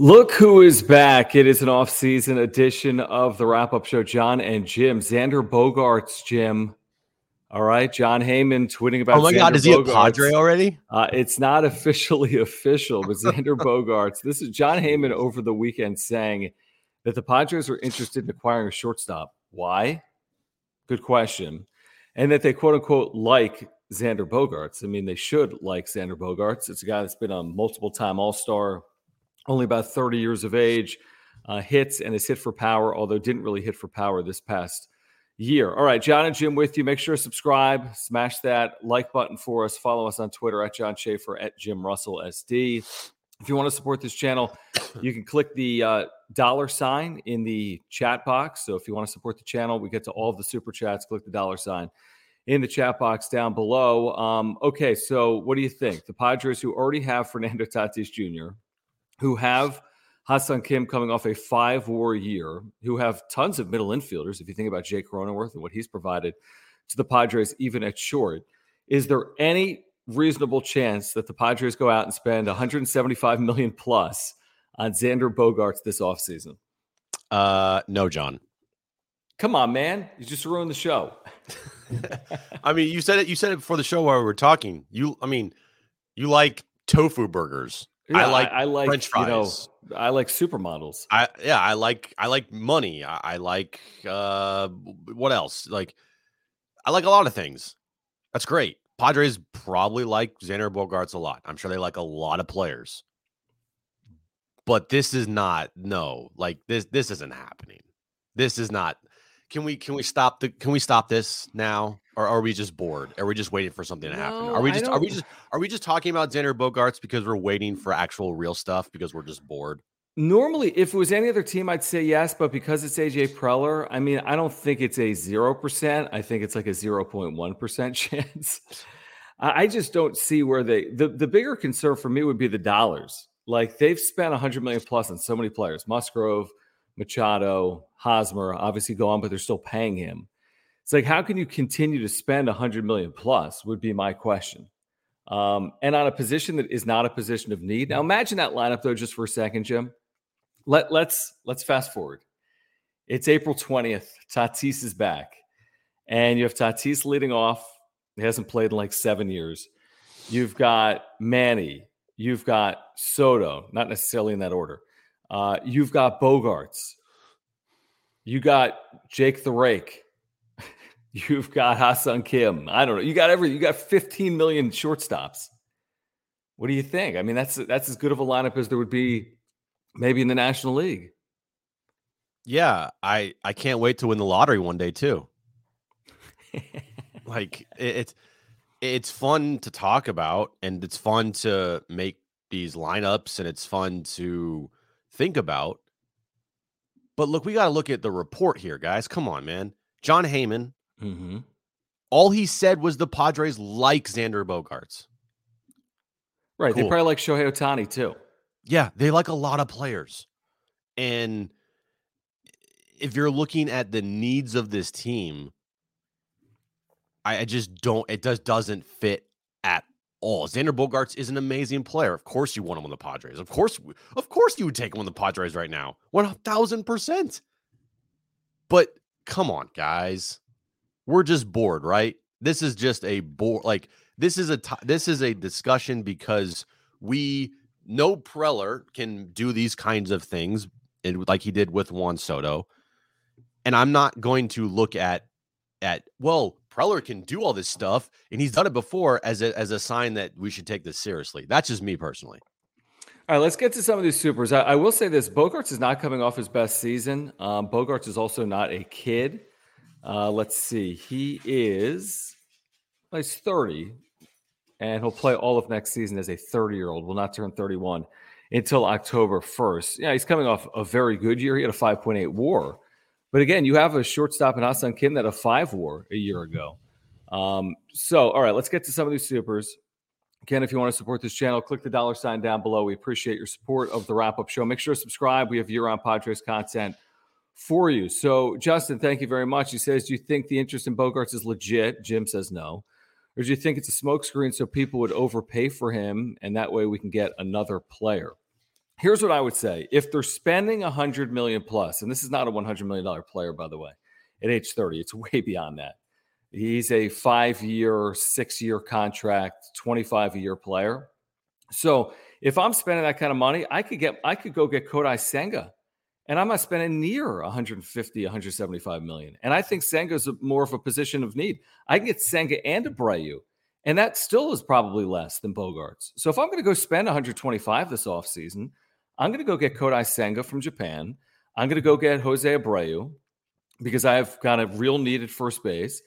Look who is back. It is an off-season edition of the wrap-up show. Jon and Jim. Xander Bogaerts, Jim. All right. Jon Heyman tweeting about Oh my Xander god, is he a Padre already? Uh, it's not officially official, but Xander Bogaerts. This is Jon Heyman over the weekend saying that the Padres are interested in acquiring a shortstop. Why? Good question. And that they quote unquote like Xander Bogaerts. I mean, they should like Xander Bogaerts. It's a guy that's been a multiple time All Star, only about 30 years of age, uh, hits and has hit for power, although didn't really hit for power this past year. All right, Jon and Jim with you. Make sure to subscribe, smash that like button for us. Follow us on Twitter at Jon Schaefer at Jim Russell SD. If you want to support this channel, you can click the uh, dollar sign in the chat box. So if you want to support the channel, we get to all of the super chats. Click the dollar sign in the chat box down below. Um, okay, so what do you think? The Padres, who already have Fernando Tatis Jr., who have Ha-Seong Kim coming off a five WAR year, who have tons of middle infielders. If you think about Jake Cronenworth and what he's provided to the Padres, even at short, is there any reasonable chance that the Padres go out and spend 175 million plus on Xander Bogaerts this offseason? Uh, no, John. Come on, man. You just ruined the show. I mean, you said it. You said it before the show while we were talking. You, I mean, you like tofu burgers. I like I like French You know, fries. I like supermodels. I yeah, I like I like money. I, I like uh what else? Like I like a lot of things. That's great. Padres probably like Xander Bogaerts a lot. I'm sure they like a lot of players. But this is not no, like this this isn't happening. This is not can we can we stop the can we stop this now? Or are we just bored? Are we just waiting for something to happen? No, Are we just are we just are we just talking about Xander Bogaerts because we're waiting for actual real stuff because we're just bored? Normally, if it was any other team, I'd say yes, but because it's AJ Preller, I mean, I don't think it's a 0%. I think it's like a 0.1% chance. I I just don't see where they the, the bigger concern for me would be the dollars. Like they've spent a 100 million plus on so many players Musgrove, Machado, Hosmer, obviously go on, but they're still paying him. It's like, how can you continue to spend 100 million plus? Would be my question. Um, and on a position that is not a position of need. Now, imagine that lineup though, just for a second, Jim. Let let's let's fast forward. It's April 20th. Tatis is back. And you have Tatis leading off. He hasn't played in like seven years. You've got Manny. You've got Soto, not necessarily in that order. Uh, you've got Bogaerts. You got Jake the Rake. You've got Ha-Seong Kim. I don't know. You got every. You got 15 million shortstops. What do you think? I mean, that's that's as good of a lineup as there would be maybe in the National League. Yeah, I I can't wait to win the lottery one day too. like it, it's it's fun to talk about and it's fun to make these lineups and it's fun to think about. But look, we got to look at the report here, guys. Come on, man. Jon Heyman, Mm-hmm. all he said was the Padres like Xander Bogaerts. Right. They probably like Shohei Ohtani too. Yeah, they like a lot of players. And if you're looking at the needs of this team, I, I just don't it does doesn't fit at all. Xander Bogaerts is an amazing player. Of course you want him on the Padres. Of course, of course you would take him on the Padres right now. One thousand percent. But come on, guys. We're just bored, right? This is just a bore like this is a t- this is a discussion because we know Preller can do these kinds of things and like he did with Juan Soto. And I'm not going to look at at well, Preller can do all this stuff and he's done it before as a as a sign that we should take this seriously. That's just me personally. All right, let's get to some of these supers. I, I will say this: Bogaerts is not coming off his best season. Um, Bogaerts is also not a kid. Uh, let's see, he is he's thirty, and he'll play all of next season as a thirty-year-old. Will not turn thirty-one until October first. Yeah, he's coming off a very good year. He had a five point eight WAR, but again, you have a shortstop in Ha-Seong Kim that a five WAR a year ago. Um, so, all right, let's get to some of these supers. Again, if you want to support this channel, click the dollar sign down below. We appreciate your support of the wrap up show. Make sure to subscribe. We have year round Padres content for you. So, Justin, thank you very much. He says, Do you think the interest in Bogaerts is legit? Jim says no. Or do you think it's a smokescreen so people would overpay for him and that way we can get another player? Here's what I would say if they're spending 100 million plus, and this is not a $100 million player, by the way, at age 30, it's way beyond that. He's a five year, six year contract, 25 a year player. So if I'm spending that kind of money, I could get, I could go get Kodai Senga and I'm not spending near 150, 175 million. And I think Senga's more of a position of need. I can get Senga and Abreu, and that still is probably less than Bogaerts. So if I'm going to go spend 125 this offseason, I'm going to go get Kodai Senga from Japan. I'm going to go get Jose Abreu because I have got a real needed first base.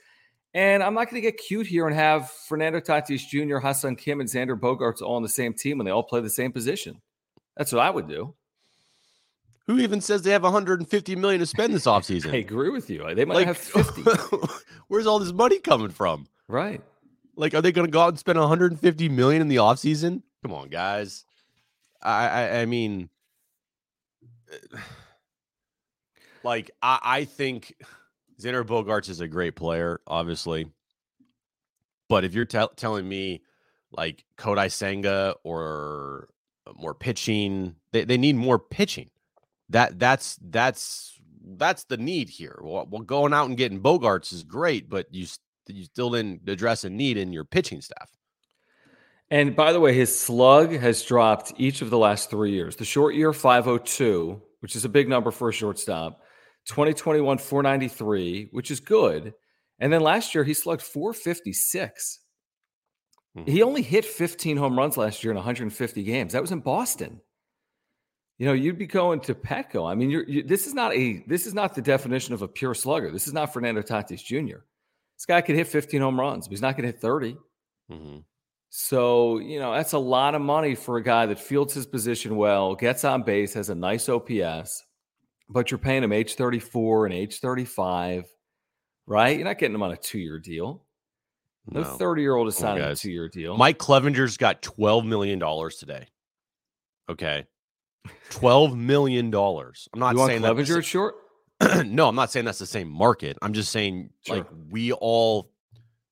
And I'm not going to get cute here and have Fernando Tatis Jr., Ha-Seong Kim, and Xander Bogaerts all on the same team when they all play the same position. That's what I would do. Who even says they have 150 million to spend this offseason? I agree with you. They might like, have 50. where's all this money coming from? Right. Like, are they going to go out and spend 150 million in the offseason? Come on, guys. I, I, I mean, like, I, I think Xander Bogaerts is a great player, obviously. But if you're te- telling me like Kodai Senga or more pitching, they, they need more pitching. That that's that's that's the need here. Well, well, going out and getting Bogaerts is great, but you you still didn't address a need in your pitching staff. And by the way, his slug has dropped each of the last three years. The short year, 502, which is a big number for a shortstop. 2021 493, which is good. And then last year he slugged 456. Mm-hmm. He only hit 15 home runs last year in 150 games. That was in Boston. You know, you'd be going to Petco. I mean, you're, you, this is not a this is not the definition of a pure slugger. This is not Fernando Tatis Jr. This guy could hit 15 home runs, but he's not going to hit 30. Mm-hmm. So, you know, that's a lot of money for a guy that fields his position well, gets on base, has a nice OPS but you're paying him age 34 and age 35, right? You're not getting him on a two year deal. No 30 year old is signing a two year deal. Mike Clevinger's got $12 million today. Okay. $12 million. I'm not you saying Clevinger that short. no, I'm not saying that's the same market. I'm just saying, sure. like, we all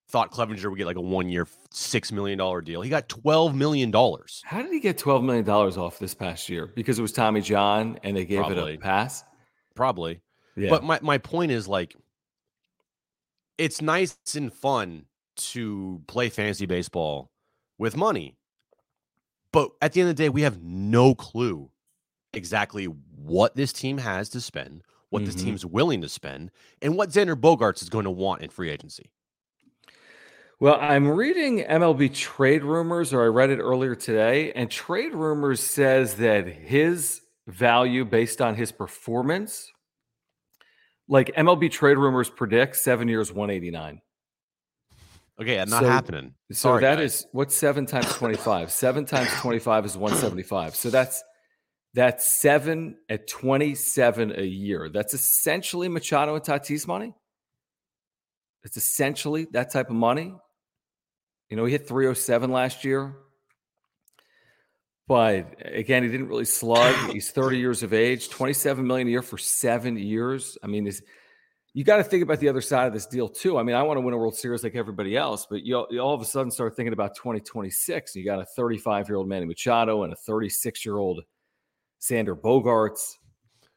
thought Clevinger would get like a one year, $6 million deal. He got $12 million. How did he get $12 million off this past year? Because it was Tommy John and they gave Probably. it a pass? Probably. Yeah. But my, my point is like, it's nice and fun to play fantasy baseball with money. But at the end of the day, we have no clue exactly what this team has to spend, what mm-hmm. this team's willing to spend, and what Xander Bogaerts is going to want in free agency. Well, I'm reading MLB trade rumors, or I read it earlier today, and trade rumors says that his value based on his performance, like MLB trade rumors predict, seven years, 189. Okay, not so, happening. So Sorry, that guys. is what's seven times 25? seven times 25 is 175. So that's that's seven at 27 a year. That's essentially Machado and Tatis money. It's essentially that type of money. You know, he hit 307 last year. But again, he didn't really slug. He's 30 years of age, 27 million a year for seven years. I mean, you got to think about the other side of this deal too. I mean, I want to win a World Series like everybody else, but you, you all of a sudden start thinking about 2026. You got a 35 year old Manny Machado and a 36 year old Xander Bogaerts.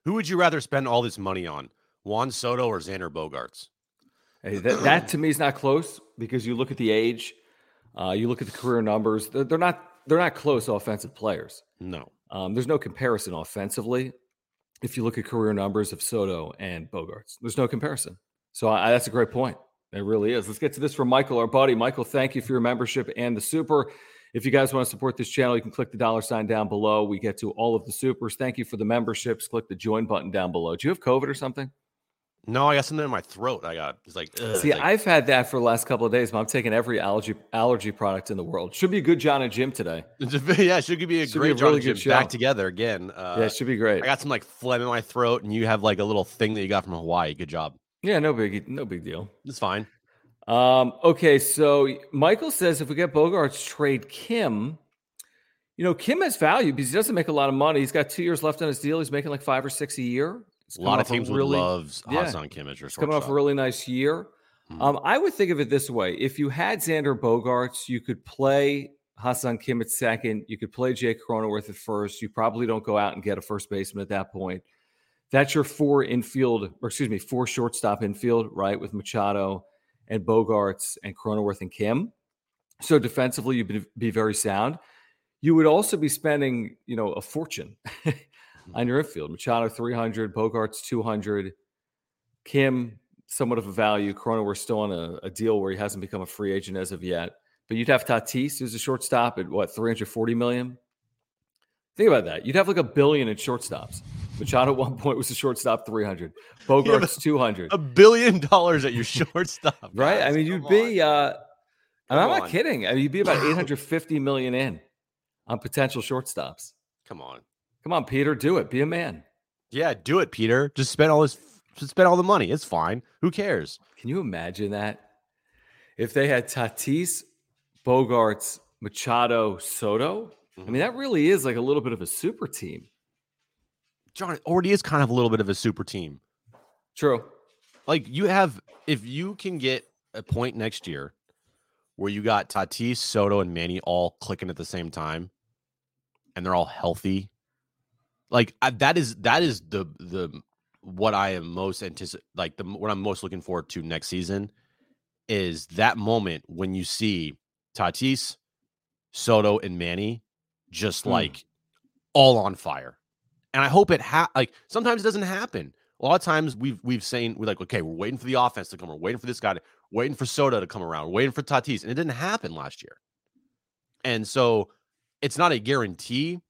Who would you rather spend all this money on, Juan Soto or Xander Bogaerts? Hey, that, that to me is not close because you look at the age uh, you look at the career numbers; they're, they're, not they're not close offensive players. No, um, there's no comparison offensively. If you look at career numbers of Soto and Bogaerts, there's no comparison. So I, that's a great point. It really is. Let's get to this from Michael, our buddy. Michael, thank you for your membership and the super. If you guys want to support this channel, you can click the dollar sign down below. We get to all of the supers. Thank you for the memberships. Click the join button down below. Do you have COVID or something? No, I got something in my throat. I got it's like ugh, See, like, I've had that for the last couple of days, but I'm taking every allergy allergy product in the world. Should be a good Jon and Jim today. yeah, should be a Should be great a Jon really and Jim back together again. Uh, yeah, it should be great. I got some like phlegm in my throat, and you have like a little thing that you got from Hawaii. Good job. yeah, no big no big deal. It's fine. Um, okay, so Michael says if we get Bogaerts, trade Kim. You know, Kim has value because he doesn't make a lot of money. He's got two years left on his deal. He's making like five or six a year. He's A lot of teams really, would love yeah. Ha-Seong Kimmich or he's coming off a really nice year. Mhm. Um, I would think of it this way: if you had Xander Bogaerts, you could play Ha-Seong Kim at second. You could play Jake Cronenworth at first. You probably don't go out and get a first baseman at that point. That's your four infield, or excuse me, four shortstop infield, right? With Machado and Bogaerts and Cronenworth and Kim. So defensively, you'd be, very sound. You would also be spending, you know, a fortune on mm-hmm. your infield. Machado 300, Bogaerts 200, Kim somewhat of a value. Cronenworth still on a, a deal where he hasn't become a free agent as of yet. But you'd have Tatis, who's a shortstop at what 340 million. Think about that. You'd have like a billion in shortstops. Machado at one point was a shortstop 300. Bogaerts 200. a billion dollars at your shortstop, Right? I mean, you'd be uh I'm Come not kidding. I mean, you'd be about 850 million in on potential shortstops. Come on. Come on, Peter, do it. Be a man. Yeah, do it, Peter. Just spend all this. Just spend all the money. It's fine. Who cares? Can you imagine that? If they had Tatis, Bogaerts, Machado, Soto, I Mm-hmm. mean, that really is like a little bit of a super team. John, it already is kind of a little bit of a super team. True. Like you have, if you can get a point next year where you got Tatis, Soto, and Manny all clicking at the same time, and they're all healthy, like I, that is that is the the what I am most anticipate like the what I'm most looking forward to next season is that moment when you see Tatis, Soto, and Manny just Hmm. like all on fire. And I hope it ha like sometimes it doesn't happen. A lot of times we've we've saying we're like, okay, we're waiting for the offense to come. We're waiting for this guy to waiting for Soto to come around, we're waiting for Tatis, and it didn't happen last year. And so it's not a guarantee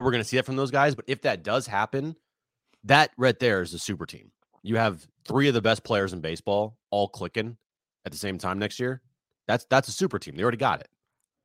we're gonna see that from those guys, but if that does happen, that right there is a super team. You have three of the best players in baseball all clicking at the same time next year. That's that's a super team. They already got it.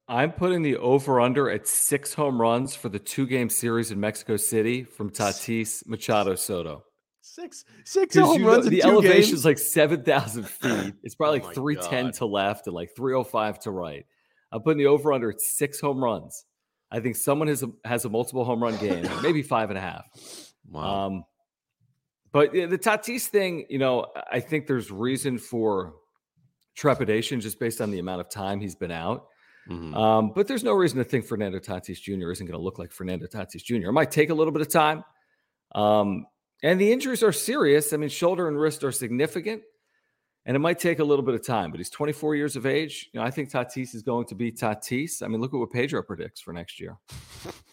I'm putting the over under at six home runs for the two game series in Mexico City from Tatis, Machado, Soto. Six six home know, runs in the elevation is like 7,000 feet. It's probably Oh like 310 God. to left and like 305 to right. I'm putting the over under at six home runs. I think someone has a, has a multiple home run game, maybe five and a half. Wow. Um, but the Tatis thing, you know, I think there's reason for trepidation just based on the amount of time he's been out. Mhm. Um, but there's no reason to think Fernando Tatis Jr. isn't going to look like Fernando Tatis Jr. It might take a little bit of time. Um, and the injuries are serious. I mean, shoulder and wrist are significant, and it might take a little bit of time. But he's 24 years of age. You know, I think Tatis is going to be Tatis. I mean, look at what Pedro predicts for next year.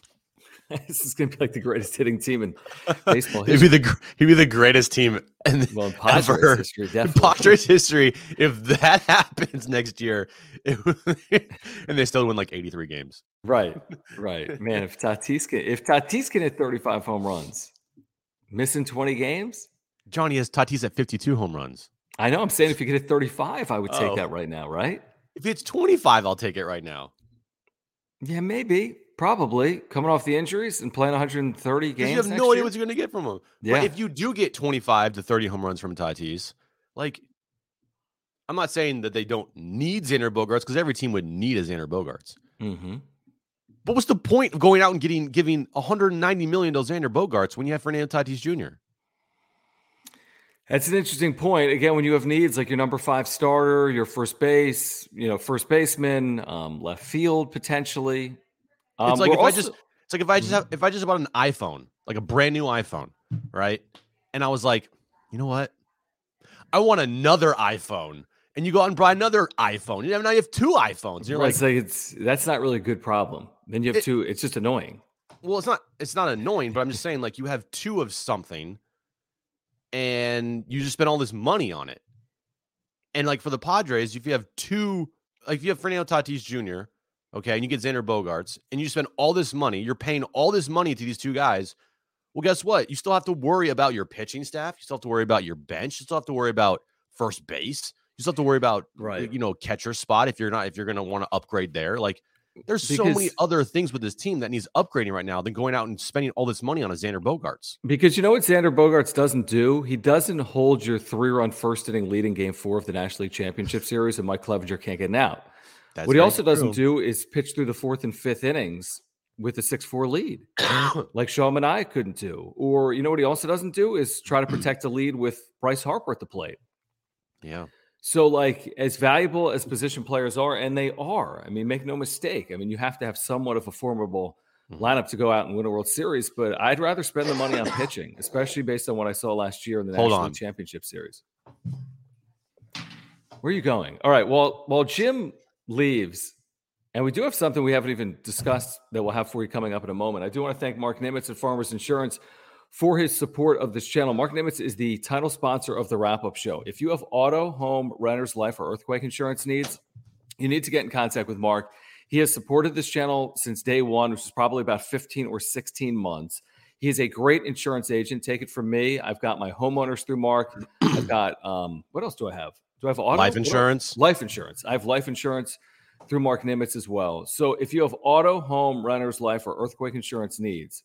this is going to be like the greatest hitting team in baseball He'd be the he'd be the greatest team in well, in Padres ever. history, in definitely. Padres history. If that happens next year, it and they still win like 83 games. Right, right, man. If Tatis can, if Tatis can hit 35 home runs, missing 20 games, Johnny has Tatis at 52 home runs. I know. I'm saying if you could hit 35, I would take Oh. that right now, right? If it's 25, I'll take it right now. Yeah, maybe, probably coming off the injuries and playing 130 games. you have no idea year. what you're going to get from him. Yeah. But if you do get 25 to 30 home runs from Tatis, like, I'm not saying that they don't need Xander Bogaerts because every team would need a Xander Bogaerts. hmm But what's the point of going out and getting giving 190 million to Xander Bogaerts when you have Fernando Tatis Jr.? That's an interesting point. Again, when you have needs like your number five starter, your first base, you know, first baseman, um, left field potentially. Um, it's like if I just it's like if I just have if I just bought an iPhone, like a brand new iPhone, right? And I was like, you know what? I want another iPhone. And you go out and buy another iPhone. You have now you have two iPhones. You're Right, like, it's like it's that's not really a good problem. Then you have It- two. It's just annoying. well, it's not it's not annoying, but I'm just saying, like, you have two of something and you just spend all this money on it. And like for the Padres, if you have two, like if you have Fernando Tatis Jr., okay, and you get Xander Bogaerts, and you spend all this money, you're paying all this money to these two guys. Well, guess what? You still have to worry about your pitching staff. You still have to worry about your bench. You still have to worry about first base. You still have to worry about Right. you know catcher spot if you're not if you're going to want to upgrade there. Like there's so many other things with this team that needs upgrading right now than going out and spending all this money on a Xander Bogaerts. Because you know what Xander Bogaerts doesn't do? He doesn't hold your three run first inning lead in game four of the National League Championship Series, and Mike Clevinger can't get an out. That's what he also doesn't do is pitch through the fourth and fifth innings with a 6 4 lead, like Sean Manaea couldn't do. Or, you know what he also doesn't do is try to protect a lead with Bryce Harper at the plate. yeah. So, like, as valuable as position players are, and they are, I mean, make no mistake. I mean, you have to have somewhat of a formidable Mhm. lineup to go out and win a World Series, but I'd rather spend the money on pitching, especially based on what I saw last year in the Hold National on. Championship Series. Where are you going? All right. Well, while Jim leaves, and we do have something we haven't even discussed that we'll have for you coming up in a moment. I do want to thank Mark Nimitz at Farmers Insurance for his support of this channel. Mark Nimitz is the title sponsor of the wrap up show. If you have auto, home, renter's life, or earthquake insurance needs, you need to get in contact with Mark. He has supported this channel since day one, which is probably about 15 or 16 months. He is a great insurance agent. Take it from me. I've got my homeowners through Mark. I've got um, what else do I have? Do I have auto Life insurance. Life insurance. I have life insurance through Mark Nimitz as well. So if you have auto, home, renter's life, or earthquake insurance needs,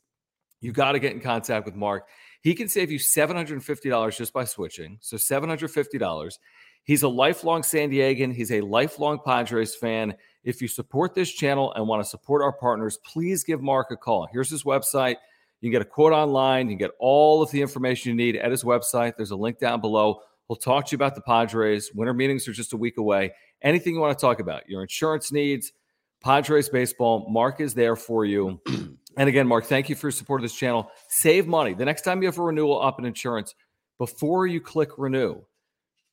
you got to get in contact with Mark. He can save you $750 just by switching. So $750. He's a lifelong San Diegan. He's a lifelong Padres fan. If you support this channel and want to support our partners, please give Mark a call. Here's his website. You can get a quote online. You can get all of the information you need at his website. There's a link down below. He'll talk to you about the Padres. Winter meetings are just a week away. Anything you want to talk about, your insurance needs, Padres baseball, Mark is there for you. and again, Mark, thank you for your support of this channel. Save money. The next time you have a renewal up in insurance, before you click renew,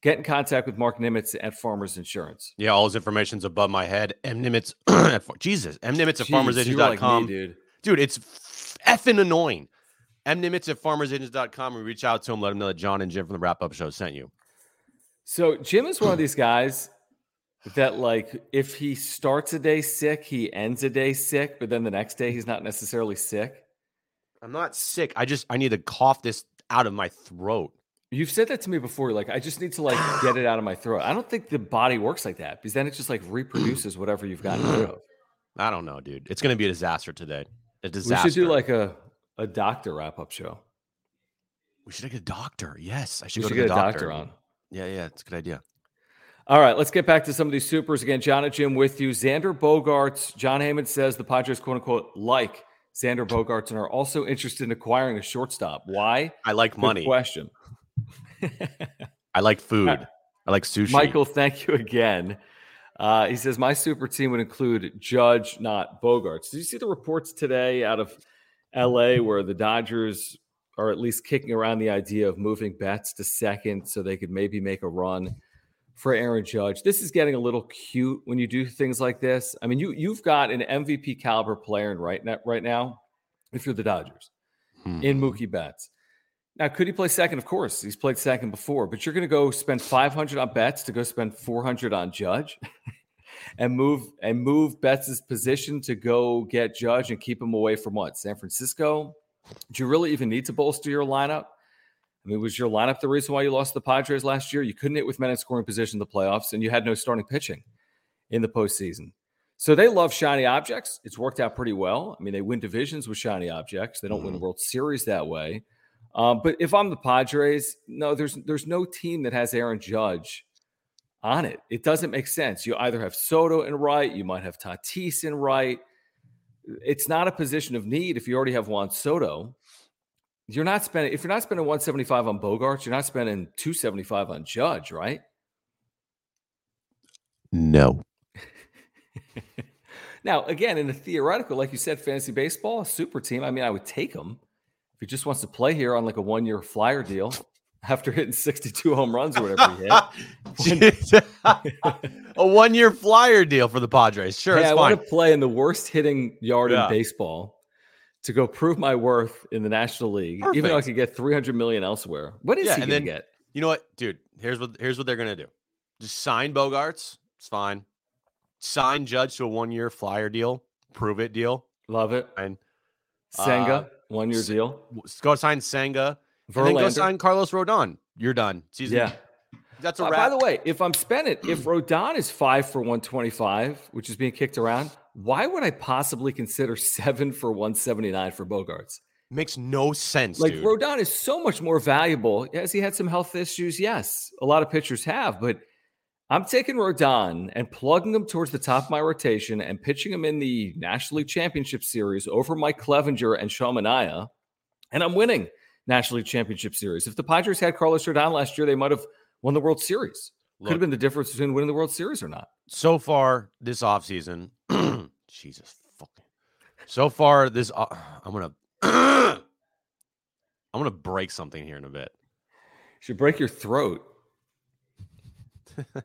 get in contact with Mark Nimitz at Farmers Insurance. Yeah, all his information's above my head. M Nimitz at Jesus. M Nimitz at were like me, dude. Dude, it's effing annoying. M Nimitz at farmersagents.com. and reach out to him, let him know that Jon and Jim from the wrap up show sent you. So Jim is one of these guys that like if he starts a day sick, he ends a day sick, but then the next day he's not necessarily sick. I'm not sick. I just I need to cough this out of my throat. You've said that to me before. Like, I just need to like get it out of my throat. I don't think the body works like that because then it just like reproduces whatever you've gotten rid of. I don't know, dude. It's gonna be a disaster today. A disaster. We should do like a a doctor wrap up show. we should get a doctor. Yes, I should We go should to get a doctor. doctor on. Yeah, yeah, it's a good idea. All right, let's get back to some of these supers again. Jon and Jim with you. Xander Bogaerts. Jon Heyman says the Padres, quote unquote, like Xander Bogaerts and are also interested in acquiring a shortstop. Why? I like Good money. question. I like food. I like sushi. Michael, thank you again. Uh, he says my super team would include Judge, not Bogaerts. Did you see the reports today out of LA where the Dodgers are at least kicking around the idea of moving Betts to second so they could maybe make a run for Aaron Judge? This is getting a little cute when you do things like this. I mean, you you've got an MVP caliber player in right now, right now if you're the Dodgers Hmm. in Mookie Betts. Now, could he play second? Of course, he's played second before, but you're going to go spend 500 on Betts to go spend 400 on Judge, and move and move Betts' position to go get Judge and keep him away from what San Francisco. Do you really even need to bolster your lineup? I mean, was your lineup the reason why you lost the Padres last year? You couldn't hit with men in scoring position in the playoffs, and you had no starting pitching in the postseason. So they love shiny objects. It's worked out pretty well. I mean, they win divisions with shiny objects. They don't win the World Series that way. Um, but if I'm the Padres, no, there's there's no team that has Aaron Judge on it. It doesn't make sense. You either have Soto in right, you might have Tatis in right. It's not a position of need if you already have Juan Soto. You're not spending if you're not spending 175 on Bogaerts, you're not spending 275 on Judge, right? No. Now, again, in the theoretical, like you said, fantasy baseball, a super team. I mean, I would take him if he just wants to play here on like a one year flyer deal after hitting 62 home runs or whatever he hit. A one year flyer deal for the Padres. Sure, hey, it's I fine. want to play in the worst hitting yard Yeah. in baseball to go prove my worth in the National League, even though I could get 300 million elsewhere. What is Yeah, he going to get? You know what, dude? Here's what here's what they're gonna do. Just sign Bogaerts. It's fine. sign Judge to a one year flyer deal, prove it deal. Love it. And Senga, uh, one year deal. go sign Senga. And then go Verlander. sign Carlos Rodon. You're done. Season. Yeah. That's a wrap. by the way, if I'm spending, if Rodon is five for 125, which is being kicked around, why would I possibly consider seven for 179 for Bogaerts? makes no sense. Like dude. Rodon is so much more valuable. Has he had some health issues? Yes, a lot of pitchers have, but I'm taking Rodon and plugging him towards the top of my rotation and pitching him in the National League Championship Series over Mike Clevinger and Sean Manaea, and I'm winning National League Championship Series. If the Padres had Carlos Rodon last year, they might have won the World Series. Could have been the difference between winning the World Series or not. so far this offseason, Jesus fucking. So far this, uh, I'm gonna, I'm gonna break something here in a bit. You should break your throat.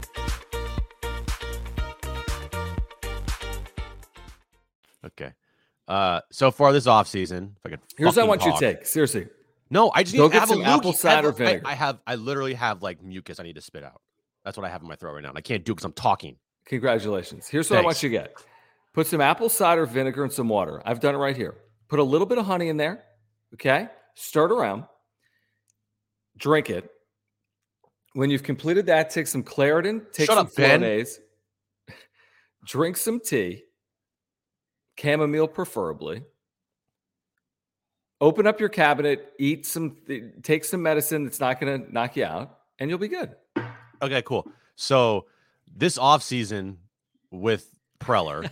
Uh, so far this offseason, if I could. Here's what I want you to take. Seriously. No, I just Go need to have some apple cider have- I- vinegar. I have, I literally have like mucus I need to spit out. That's what I have in my throat right now. And I can't do because I'm talking. Congratulations. Here's what I want you to get put some apple cider vinegar and some water. I've done it right here. Put a little bit of honey in there. Okay. Stir it around. Drink it. When you've completed that, take some Claritin, take Shut some up, Ben. Flonase, drink some tea, chamomile preferably. Open up your cabinet, eat some, take some medicine that's not going to knock you out, and you'll be good. Okay, cool. So this offseason with Preller,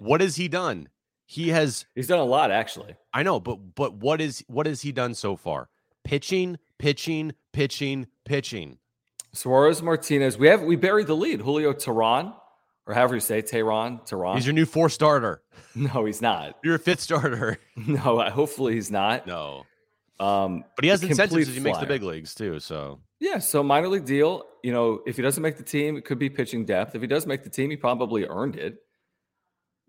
what has he done? He has He's done a lot, actually. I know, but but what is what has he done so far? Pitching, pitching, pitching, pitching. Suarez Martinez. We have we buried the lead. Julio Teheran, or however you say Teheran, Teheran. He's your new four starter. no, he's not. You're a fifth starter. No, I- hopefully he's not. No. Um, But he has incentives as he makes the big leagues too. So Yeah, so minor league deal. You know, if he doesn't make the team, it could be pitching depth. If he does make the team, he probably earned it.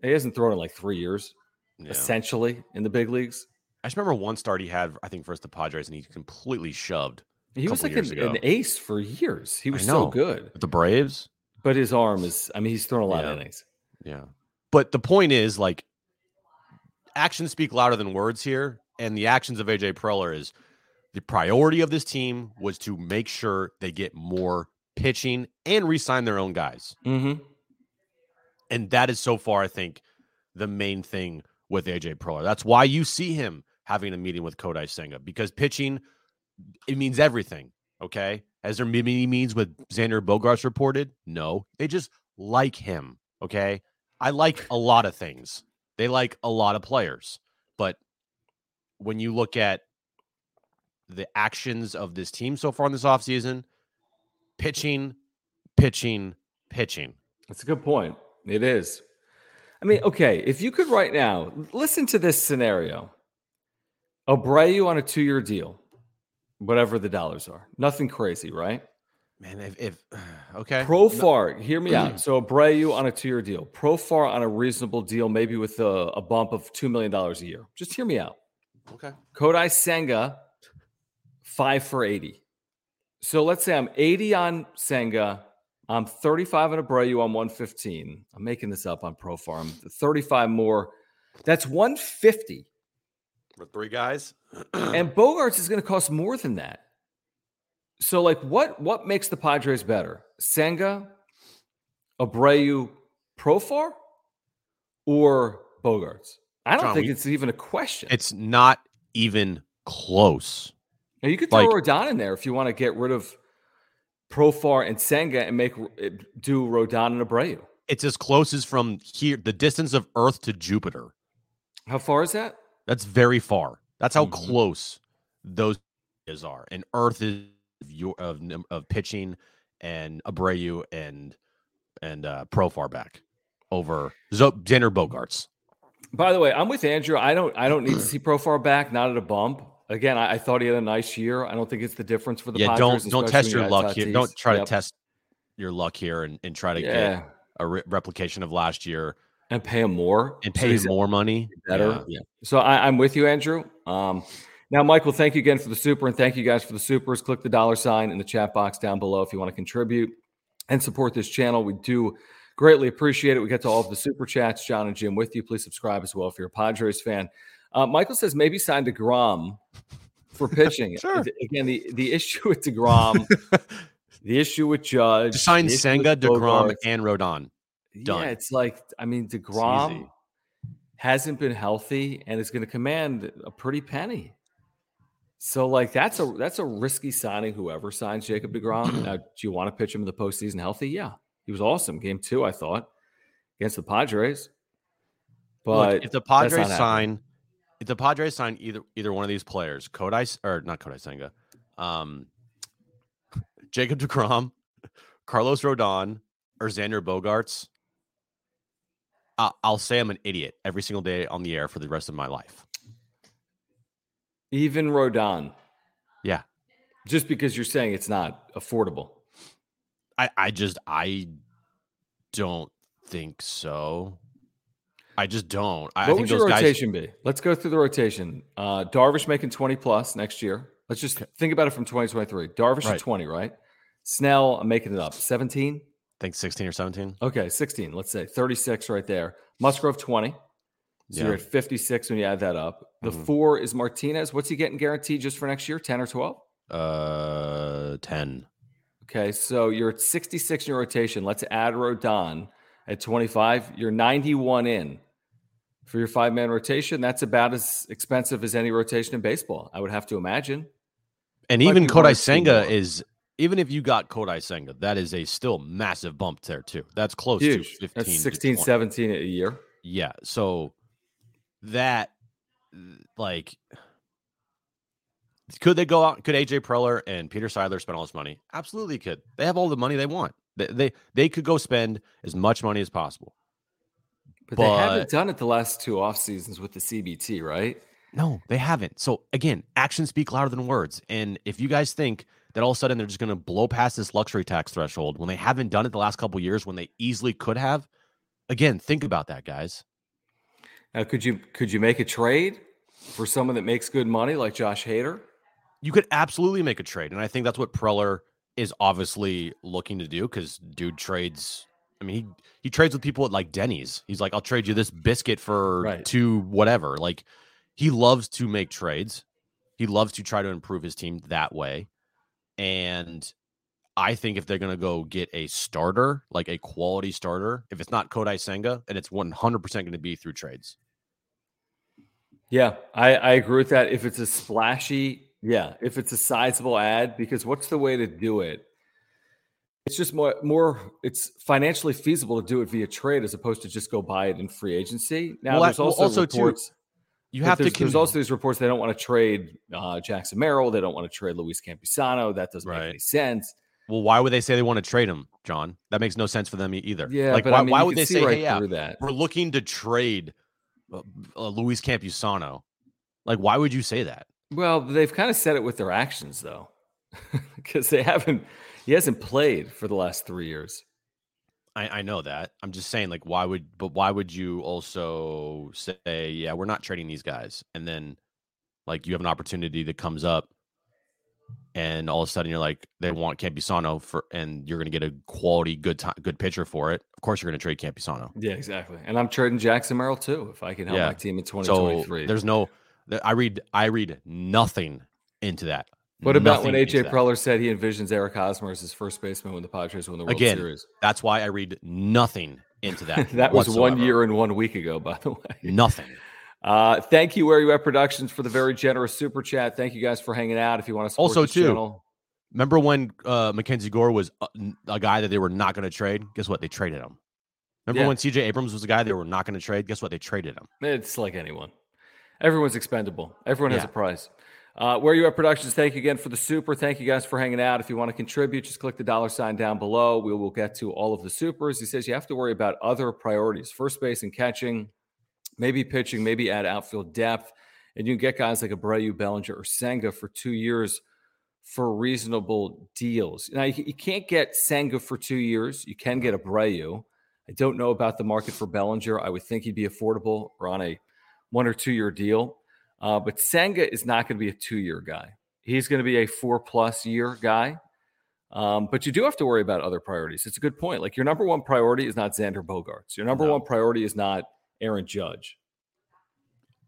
He hasn't thrown in like three years, yeah. essentially, in the big leagues. I just remember one start he had, I think, versus the Padres, and he completely shoved He was like an, an ace for years. He was so good. with the Braves. But his arm is, I mean, he's thrown a lot of Yeah. innings. Yeah. But the point is, like, actions speak louder than words here. And the actions of AJ Preller is the priority of this team was to make sure they get more pitching and re-sign their own guys. Mm-hmm. And that is so far, I think, the main thing with AJ Preller. That's why you see him having a meeting with Kodai Senga because pitching, it means everything. Okay. Has there been any means with Xander Bogaerts reported? No. They just like him. Okay. I like a lot of things. They like a lot of players. But when you look at the actions of this team so far in this offseason, pitching, pitching, pitching. That's a good point. It is. I mean, mm. okay, if you could right now listen to this scenario Abreu on a two year deal, whatever the dollars are, nothing crazy, right? Man, if, if okay. Profar, hear me out. So Abreu on a two year deal, Profar on a reasonable deal, maybe with a, a bump of $2 million a year. Just hear me out. Okay. Kodai Senga, five for 80. So let's say I'm 80 on Senga. I'm 35 on Abreu. I'm 115. I'm making this up on Profar. 35 more. That's 150. For three guys. And Bogaerts is going to cost more than that. So, like, what what makes the Padres better? Senga, Abreu, Profar, or Bogarts? I don't John, think we- it's even a question. It's not even close. Now, you could throw like- Rodon in there if you want to get rid of Profar and Senga and make eh, do Rodon and Abreu. It's as close as from here, the distance of Earth to Jupiter. How far is that? That's very far. That's how Mhm. close those is are. And Earth is of your of of pitching and Abreu and and uh Profar back over Zo- Bogaerts. By the way, I'm with Andrew. I don't. I don't need to see Profar back. Not at a bump. Again, I, I thought he had a nice year. I don't think it's the difference for the Yeah, Padres. don't don't test your luck here. Don't try Yep. to test your luck here and, and try to Yeah, get a re- replication of last year and pay him more and so pay he's more money. better. Yeah. Yeah. So I, I'm with you, Andrew. Um, now, Michael, thank you again for the super, and thank you guys for the supers. Click the dollar sign in the chat box down below if you want to contribute and support this channel. We do greatly appreciate it. We get to all of the super chats. Jon and Jim with you. Please subscribe as well if you're a Padres fan. Uh, Michael says maybe sign Degrom for pitching. Sure. Again, the the issue with Degrom, the issue with Judge, sign Senga, with Degrom, and Rodon. Done. Yeah, it's like I mean. Degrom hasn't been healthy and is going to command a pretty penny. So, like, that's a that's a risky signing. Whoever signs Jacob Degrom, now, do you want to pitch him in the postseason healthy? Yeah, he was awesome. Game two, I thought, against the Padres. But Look, if the Padres sign, if the Padres sign either either one of these players, Kodai or not Kodai Senga, um, Jacob Degrom, Carlos Rodon, or Xander Bogaerts, I'll say I'm an idiot every single day on the air for the rest of my life. even Rodon, Yeah, just because you're saying it's not affordable. I I just I don't think so. I just don't. I, I what think would your those guys. rotation be? Let's go through the rotation. Uh, Darvish making 20 plus next year. Let's just think about it from 2023. Darvish Right. at 20, right? Snell, I'm making it up. 17? I think 16 or 17. Okay, 16. Let's say 36 right there. Musgrove 20. So you're at 56 when you add that up. The Mhm. four is Martinez. What's he getting guaranteed just for next year? 10 or 12? Uh, 10. Okay, so you're at 66 in your rotation. Let's add Rodon at 25. You're 91 in for your five man rotation. That's about as expensive as any rotation in baseball, I would have to imagine. And Might even be one or Kodai Senga is even if you got Kodai Senga, that is a still massive bump there too. That's close Huge. to 15. That's to 16, 20. 17 a year. Yeah. So that like could they go out? Could AJ Preller and Peter Seidler spend all this money? Absolutely could. They have all the money they want. They they, they could go spend as much money as possible. But, they haven't done it the last two off seasons with the CBT, right? No, they haven't. So again, actions speak louder than words. And if you guys think that all of a sudden they're just going to blow past this luxury tax threshold when they haven't done it the last couple years when they easily could have, again, think about that, guys. Now, could you could you make a trade for someone that makes good money like Josh Hader? You could absolutely make a trade, and I think that's what Preller is obviously looking to do because dude trades. I mean, he he trades with people at like Denny's. He's like, I'll trade you this biscuit for Right. two whatever. Like he loves to make trades. He loves to try to improve his team that way. And I think if they're gonna go get a starter, like a quality starter, if it's not Kodai Senga, and it's one hundred percent going to be through trades. Yeah, I, I agree with that. If it's a splashy, yeah, if it's a sizable ad, because what's the way to do it? It's just more more it's financially feasible to do it via trade as opposed to just go buy it in free agency. Now Well, there's that- well, also, also, too, reports You have to. there's, there's also these reports they don't want to trade uh, Jackson Merrill, they don't want to trade Luis Campusano. That doesn't make any sense. Well, why would they say they want to trade him, John? That makes no sense for them either. Yeah, like why, I mean, why would they say, right "Hey, yeah, that? we're looking to trade uh, uh, Luis Campusano"? Like, why would you say that? Well, they've kind of said it with their actions though, because they haven't. He hasn't played for the last three years. I, I know that. I'm just saying, like, why would, but why would you also say, "Yeah, we're not trading these guys," and then, like, you have an opportunity that comes up, and all of a sudden you're like, they want Campusano for, and you're going to get a quality, good, time, good pitcher for it. Of course, you're going to trade Campusano. Yeah, exactly. And I'm trading Jackson Merrill too if I can help Yeah. my team in So 2023. there's no. I read. I read nothing into that. What about when AJ. Preller said he envisions Eric Hosmer as his first baseman when the Padres win the World Series? Again, Series? That's why I read nothing into that. that was one year and one week ago, by the way. Nothing. Uh, thank you, Where You At Productions, for the very generous super chat. Thank you guys for hanging out. If you want to support Also, too, channel, Remember when uh, Mackenzie Gore was a, a guy that they were not going to trade? Guess what? They traded him. Remember Yeah. when CJ Abrams was a guy they were not going to trade? Guess what? They traded him. it's like anyone. Everyone's expendable. Everyone has a price. Uh, Where You At Productions, thank you again for the super. Thank you guys for hanging out. If you want to contribute, just click the dollar sign down below. We will get to all of the supers. He says you have to worry about other priorities first base and catching, maybe pitching, maybe add outfield depth. And you can get guys like Abreu, Bellinger, or Senga for two years for reasonable deals. Now, you, you can't get Senga for two years. You can get Abreu. I don't know about the market for Bellinger. I would think he'd be affordable or on a one or two year deal. Uh, but Senga is not going to be a two year guy. He's going to be a four plus year guy. Um, but you do have to worry about other priorities. It's a good point. Like your number one priority is not Xander Bogaerts. Your number No. one priority is not Aaron Judge.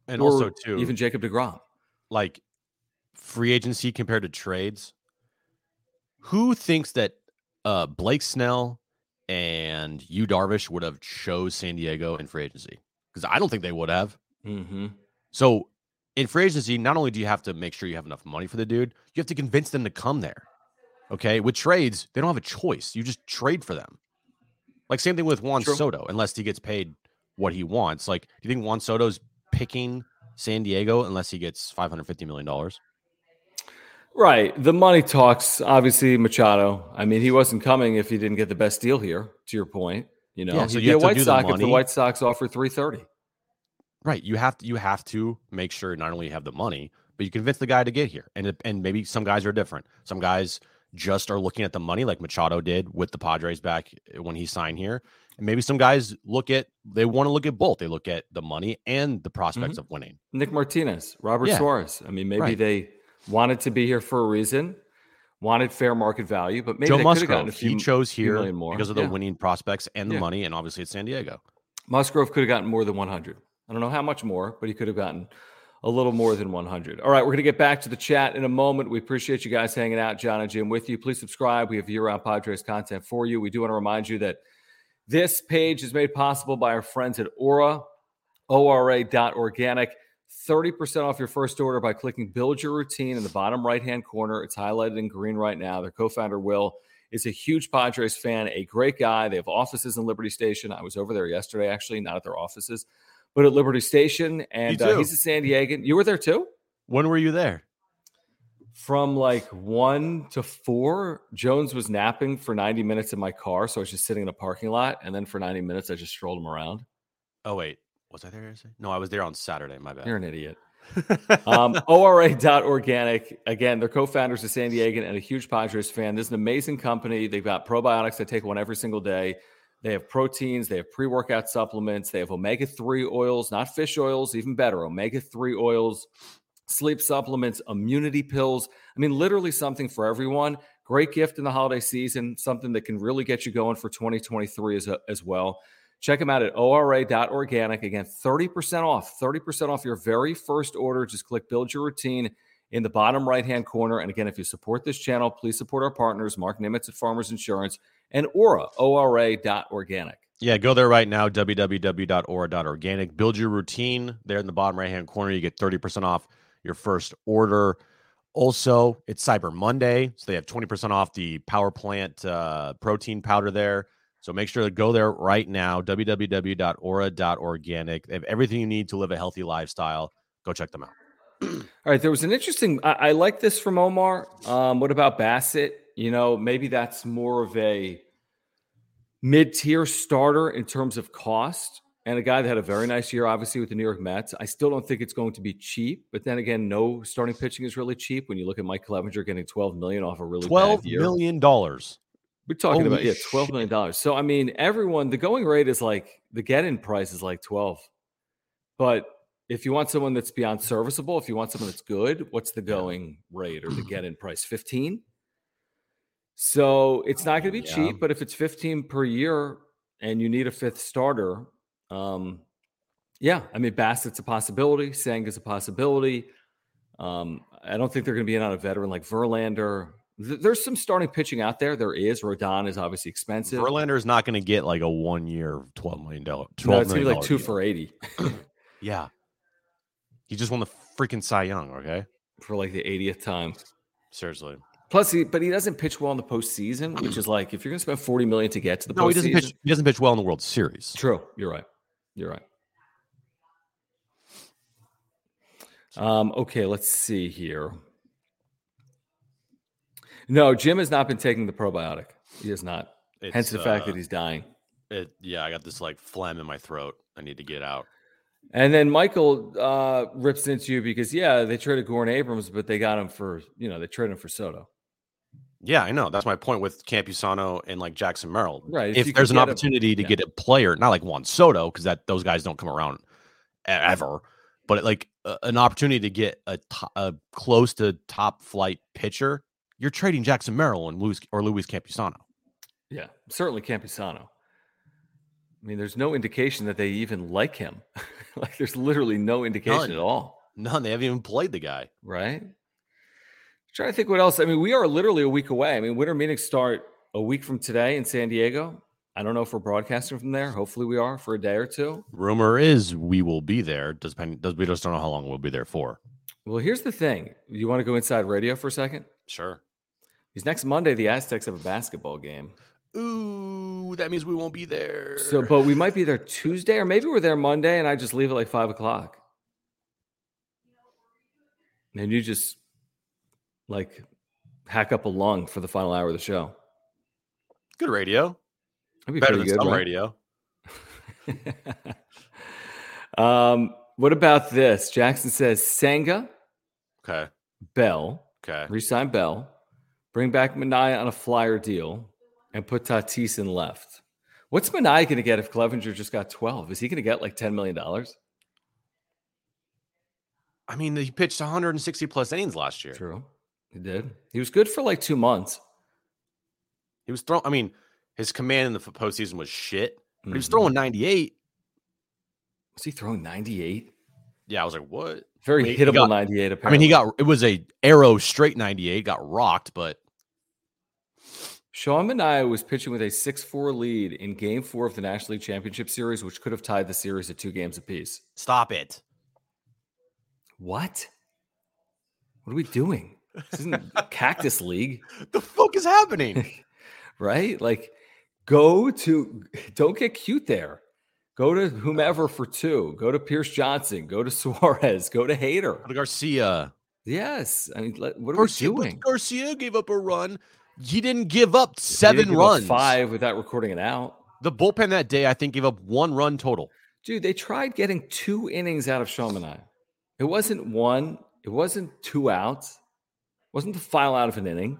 And also, too, even Jacob DeGrom. like free agency compared to trades. Who thinks that uh, Blake Snell and Yu Darvish would have chose San Diego in free agency? Because I don't think they would have. Mm-hmm. So in free agency, not only do you have to make sure you have enough money for the dude, you have to convince them to come there. Okay. With trades, they don't have a choice. You just trade for them. Like same thing with Juan True. Soto, unless he gets paid what he wants. Like, do you think Juan Soto's picking San Diego unless he gets five hundred fifty million dollars? Right. The money talks. Obviously, Machado. I mean, he wasn't coming if he didn't get the best deal here. To your point, you know, Yeah, so he'd you be a White Sox if the. White Sox offer three thirty. Right. You have to you have to make sure not only you have the money, but you convince the guy to get here. And and maybe some guys are different. Some guys just are looking at the money like Machado did with the Padres back eh, when he signed here. And maybe some guys look at they want to look at both. They look at the money and the prospects mm-hmm. of winning. Nick Martinez, Robert Yeah. Suarez. I mean, maybe Right. they wanted to be here for a reason, wanted fair market value, but maybe Joe they could have gotten a Musgrove, few. he chose here more. because of the Yeah. winning prospects and the Yeah. money, and obviously it's San Diego. Musgrove could have gotten more than 100. I don't know how much more, but he could have gotten a little more than 100. All right, we're going to get back to the chat in a moment. We appreciate you guys hanging out, Jon and Jim, with you. Please subscribe. We have year round Padres content for you. We do want to remind you that this page is made possible by our friends at Aura, ORA.organic. 30% off your first order by clicking build your routine in the bottom right hand corner. It's highlighted in green right now. Their co founder, Will, is a huge Padres fan, a great guy. They have offices in Liberty Station. I was over there yesterday, actually, not at their offices, but at Liberty Station. And uh, he's a San Diegan. You were there too? When were you there? From like one to four, Jones was napping for 90 minutes in my car. So I was just sitting in a parking lot. And then for 90 minutes, I just strolled him around. Oh wait, was I there? No, I was there on Saturday. My bad. You're an idiot. um, ORA.organic. Again, their co founders are San Diego and a huge Padres fan. This is an amazing company. They've got probiotics. I take one every single day. They have proteins, they have pre workout supplements, they have omega 3 oils, not fish oils, even better, omega 3 oils, sleep supplements, immunity pills. I mean, literally something for everyone. Great gift in the holiday season, something that can really get you going for 2023 as, as well. Check them out at ora.organic. Again, 30% off, 30% off your very first order. Just click build your routine in the bottom right hand corner. And again, if you support this channel, please support our partners, Mark Nimitz at Farmers Insurance and Aura, ora.organic. Yeah, go there right now, www.ora.organic. Build your routine there in the bottom right hand corner. You get 30% off your first order. Also, it's Cyber Monday, so they have 20% off the Power Plant uh, protein powder there. So make sure to go there right now, www.ora.organic. They have everything you need to live a healthy lifestyle. Go check them out. All right, there was an interesting. I, I like this from Omar. Um, what about Bassitt? You know, maybe that's more of a mid-tier starter in terms of cost, and a guy that had a very nice year, obviously with the New York Mets. I still don't think it's going to be cheap, but then again, no starting pitching is really cheap. When you look at Mike Clevinger getting twelve million off a really Twelve million dollars. we're talking Holy about yeah, twelve million dollars. So I mean, everyone, the going rate is like the get-in price is like twelve, but if you want someone that's beyond serviceable, if you want someone that's good, what's the going rate or the get-in price? Fifteen. So it's not going to be Yeah. cheap, but if it's fifteen per year and you need a fifth starter, um, yeah, I mean Bassitt's a possibility. Sang is a possibility. Um, I don't think they're going to be in on a veteran like Verlander. Th- There's some starting pitching out there. There is. Rodon is obviously expensive. Verlander is not going to get like a one year, $12 million. $12 no, it's going to be like two deal. for 80. Yeah. He just won the freaking Cy Young. Okay, for like the 80th time. seriously. Plus, he but he doesn't pitch well in the postseason, which is like if you're going to spend 40 million to get to the No, he postseason. doesn't pitch. He doesn't pitch well in the World Series. True. You're right. You're right. Um, okay, let's see here. No, Jim has not been taking the probiotic. He has not. Hence the It's, fact uh, that he's dying. It, yeah, I got this like phlegm in my throat. I need to get out. And then Michael uh, rips into you because yeah, they traded Gordon Abrams, but they got him for you know they traded him for Soto. Yeah, I know. That's my point with Campusano and like Jackson Merrill. Right, if If, there's an get a- opportunity to yeah. get a player, not like Juan Soto, because that those guys don't come around ever, but like uh, an opportunity to get a, to- a close to top flight pitcher, you're trading Jackson Merrill and Luis or Luis Campusano. Yeah, certainly Campusano. I mean, there's no indication that they even like him. like, there's literally no indication None. at all. None. They haven't even played the guy. right? Trying to think what else. I mean, we are literally a week away. I mean, winter meetings start a week from today in San Diego. I don't know if we're broadcasting from there. Hopefully, we are for a day or two. Rumor is we will be there. Depend- does we just don't know how long we'll be there for. Well, here's the thing. You want to go inside radio for a second? Sure. Because next Monday, the Aztecs have a basketball game. Ooh, that means we won't be there. So, but we might be there Tuesday, or maybe we're there Monday, and I just leave at like five o'clock. And you just like hack up a lung for the final hour of the show. good radio. That'd be Better than pretty good, some right? radio. um, what about this? Jackson says Senga, Okay. Bell, Okay. resign Bell, bring back Manaea on a flyer deal, and put Tatis in left. What's Manaea going to get if Clevinger just got 12? Is he going to get like $10 million? I mean, he pitched 160 plus innings last year. True. He did. He was good for like two months. He was throwing. I mean, his command in the postseason was shit, but he was Mhm. throwing 98. Was he throwing 98? Yeah, I was like, what? Very I mean, hittable got- 98, I mean, he got it was a arrow straight 98, got rocked, but Sean Manaea was pitching with a 6 4 lead in game four of the National League Championship Series, which could have tied the series at two games apiece. stop it. What? What are we doing? This isn't Cactus League, The fuck is happening? right? Like, go to, don't get cute there. Go to whomever for two. Go to Pierce Johnson. Go to Suarez. Go to Hader. Garcia. Yes. I mean, what are Garcia, we doing? Garcia gave up a run. He didn't give up seven give up runs. Five without recording it out. The bullpen that day, I think, gave up one run total. Dude, they tried getting two innings out of Shomani. It wasn't one. It wasn't two outs. It wasn't the final out of an inning.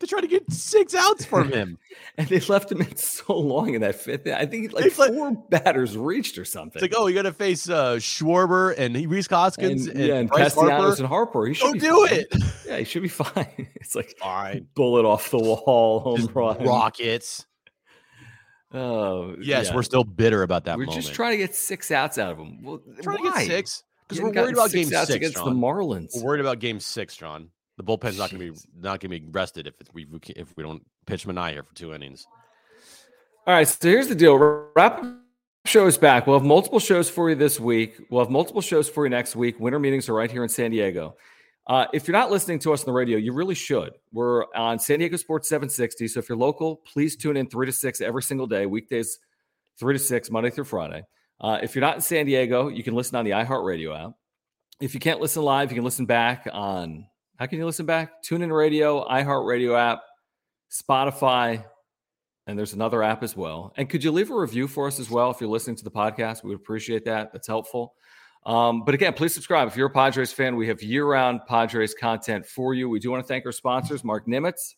They tried to get six outs from him. And they left him in so long in that fifth. I think like It's like- four batters reached or something. It's like, oh, you got to face uh, Schwarber and Rhys Hoskins and, and, yeah, and Bryce Castellanos Harper. and Harper. He should Don't do fine. it. Yeah, he should be fine. It's like Fine. bullet off the wall, home Just run. Rockets. Oh, Yes, yeah. we're still bitter about that we're moment. just trying to get six outs out of him. Well, trying why? to get six because we're worried about six game outs six. against Jon. the Marlins. We're worried about game six, Jon. The bullpen's not going to be not going to be rested if we if we don't pitch Manai here for two innings. All right, so here's the deal. Wrap up show is back. We'll have multiple shows for you this week. We'll have multiple shows for you next week. Winter meetings are right here in San Diego. Uh, if you're not listening to us on the radio, you really should. We're on San Diego Sports 760. So if you're local, please tune in three to six every single day, weekdays three to six, Monday through Friday. Uh, if you're not in San Diego, you can listen on the iHeartRadio app. If you can't listen live, you can listen back on. How can you listen back? Tune in radio, iHeartRadio app, Spotify, and there's another app as well. And could you leave a review for us as well if you're listening to the podcast? We would appreciate that. That's helpful. Um, but again, please subscribe. If you're a Padres fan, we have year round Padres content for you. We do want to thank our sponsors, Mark Nimitz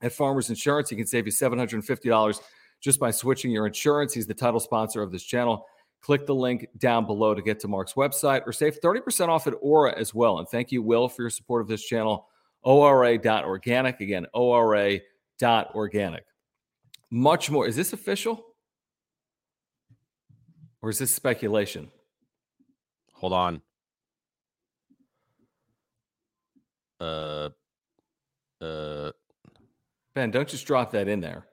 at Farmers Insurance. He can save you $750 just by switching your insurance. He's the title sponsor of this channel. Click the link down below to get to Mark's website or save 30% off at Aura as well. And thank you, Will, for your support of this channel. ORA.organic. Again, ORA.organic. Much more. Is this official? Or is this speculation? Hold on. Uh, uh, Ben, don't just drop that in there.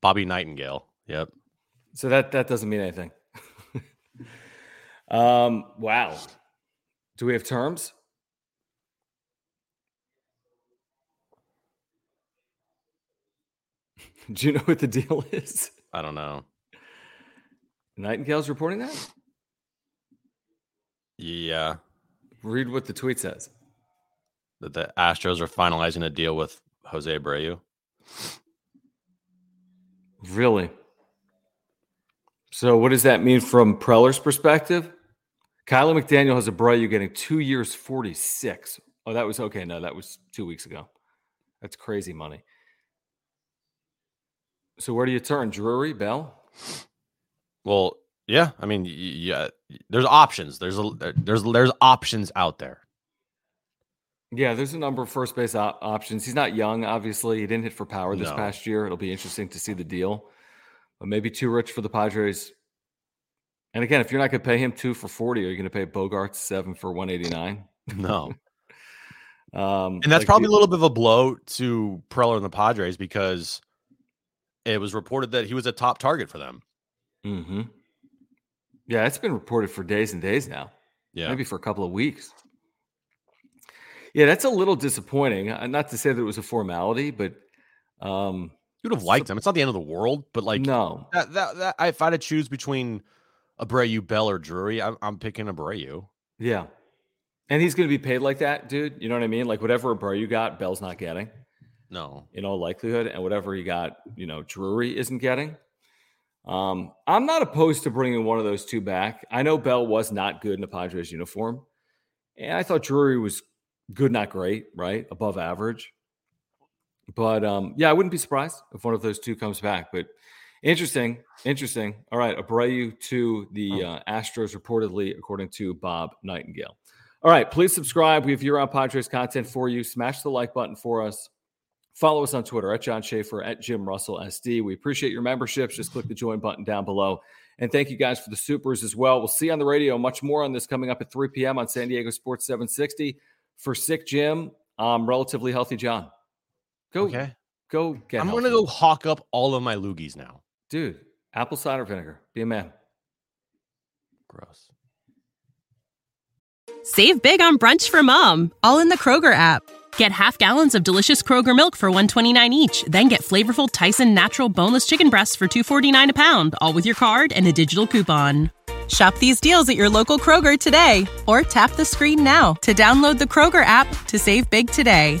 Bobby Nightengale. Yep. So that that doesn't mean anything. Um, wow. Do we have terms? Do you know what the deal is? I don't know. Nightengale's reporting that? Yeah, Read what the tweet says. that the Astros are finalizing a deal with Jose Abreu. Really? So, what does that mean from Preller's perspective? Kiley McDaniel has a Abreu getting two years, 46. Oh, that was okay. No, that was two weeks ago. That's crazy money. So, where do you turn? Drury, Bell? Well, yeah, I mean, yeah, there's options. There's a there's there's options out there. Yeah, there's a number of first base op- options. He's not young, obviously. He didn't hit for power this No. past year. It'll be interesting to see the deal, maybe too rich for the Padres. And again, if you're not going to pay him two for 40, are you going to pay Bogaerts seven for 189? No, Um, and that's like, probably a little bit of a blow to Preller and the Padres because it was reported that he was a top target for them. Mhm. Yeah, it's been reported for days and days now, Yeah, maybe for a couple of weeks. Yeah, that's a little disappointing. Uh, Not to say that it was a formality, but um, you would have liked him. It's not the end of the world, but like no, that, that, that if I had to choose between Abreu, Bell, or Drury, I'm, I'm picking Abreu. yeah, and he's going to be paid like that, dude. You know what I mean? Like whatever Abreu you got, Bell's not getting No, in all likelihood, and whatever he got, you know, Drury isn't getting. Um, I'm not opposed to bringing one of those two back. I know Bell was not good in a Padres uniform, and I thought Drury was good, not great, right, above average. But um, yeah, I wouldn't be surprised if one of those two comes back. But interesting, interesting. All right, Abreu to the uh, Astros reportedly, according to Bob Nightengale. All right, please subscribe. We have year-round Padres content for you. Smash the like button for us. Follow us on Twitter at Jon Schaefer at Jim Russell SD. We appreciate your memberships. Just click the join button down below. And thank you guys for the supers as well. We'll see you on the radio. Much more on this coming up at 3 p.m. on San Diego Sports 760. For sick Jim, um, relatively healthy Jon. Go, okay. go get. It. I'm healthy. gonna go hawk up all of my loogies now. dude. Apple cider vinegar. Be a man. Gross. Save big on brunch for mom, all in the Kroger app. Get half gallons of delicious Kroger milk for 129 each, then get flavorful Tyson natural boneless chicken breasts for 249 a pound, all with your card and a digital coupon. Shop these deals at your local Kroger today or tap the screen now to download the Kroger app to save big today.